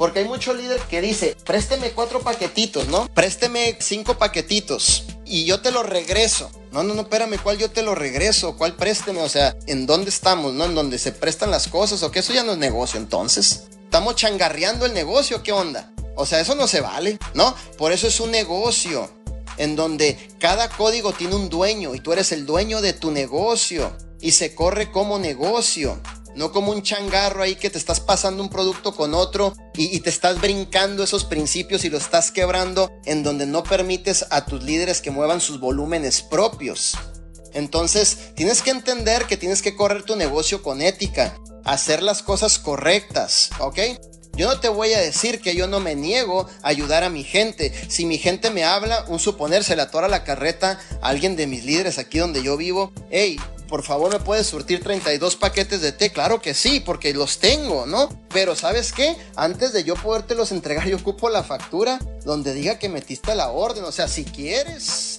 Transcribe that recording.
Porque hay mucho líder que dice, présteme cuatro paquetitos, ¿no? Présteme cinco paquetitos y yo te lo regreso. No, no, no, espérame, ¿cuál yo te lo regreso? ¿Cuál présteme? O sea, ¿en dónde estamos? ¿No? ¿En dónde se prestan las cosas? ¿O qué? Eso ya no es negocio entonces. Estamos changarreando el negocio, ¿qué onda? O sea, eso no se vale, ¿no? Por eso es un negocio en donde cada código tiene un dueño y tú eres el dueño de tu negocio y se corre como negocio. No como un changarro ahí que te estás pasando un producto con otro y, te estás brincando esos principios y lo estás quebrando en donde no permites a tus líderes que muevan sus volúmenes propios. Entonces, tienes que entender que tienes que correr tu negocio con ética, hacer las cosas correctas, ¿ok? Yo no te voy a decir que yo no me niego a ayudar a mi gente. Si mi gente me habla, un suponer, se le atora la carreta a alguien de mis líderes aquí donde yo vivo. Hey, por favor, ¿me puedes surtir 32 paquetes de té? Claro que sí, porque los tengo, ¿no? Pero ¿sabes qué? Antes de yo podértelos entregar, yo ocupo la factura donde diga que metiste la orden. O sea, si quieres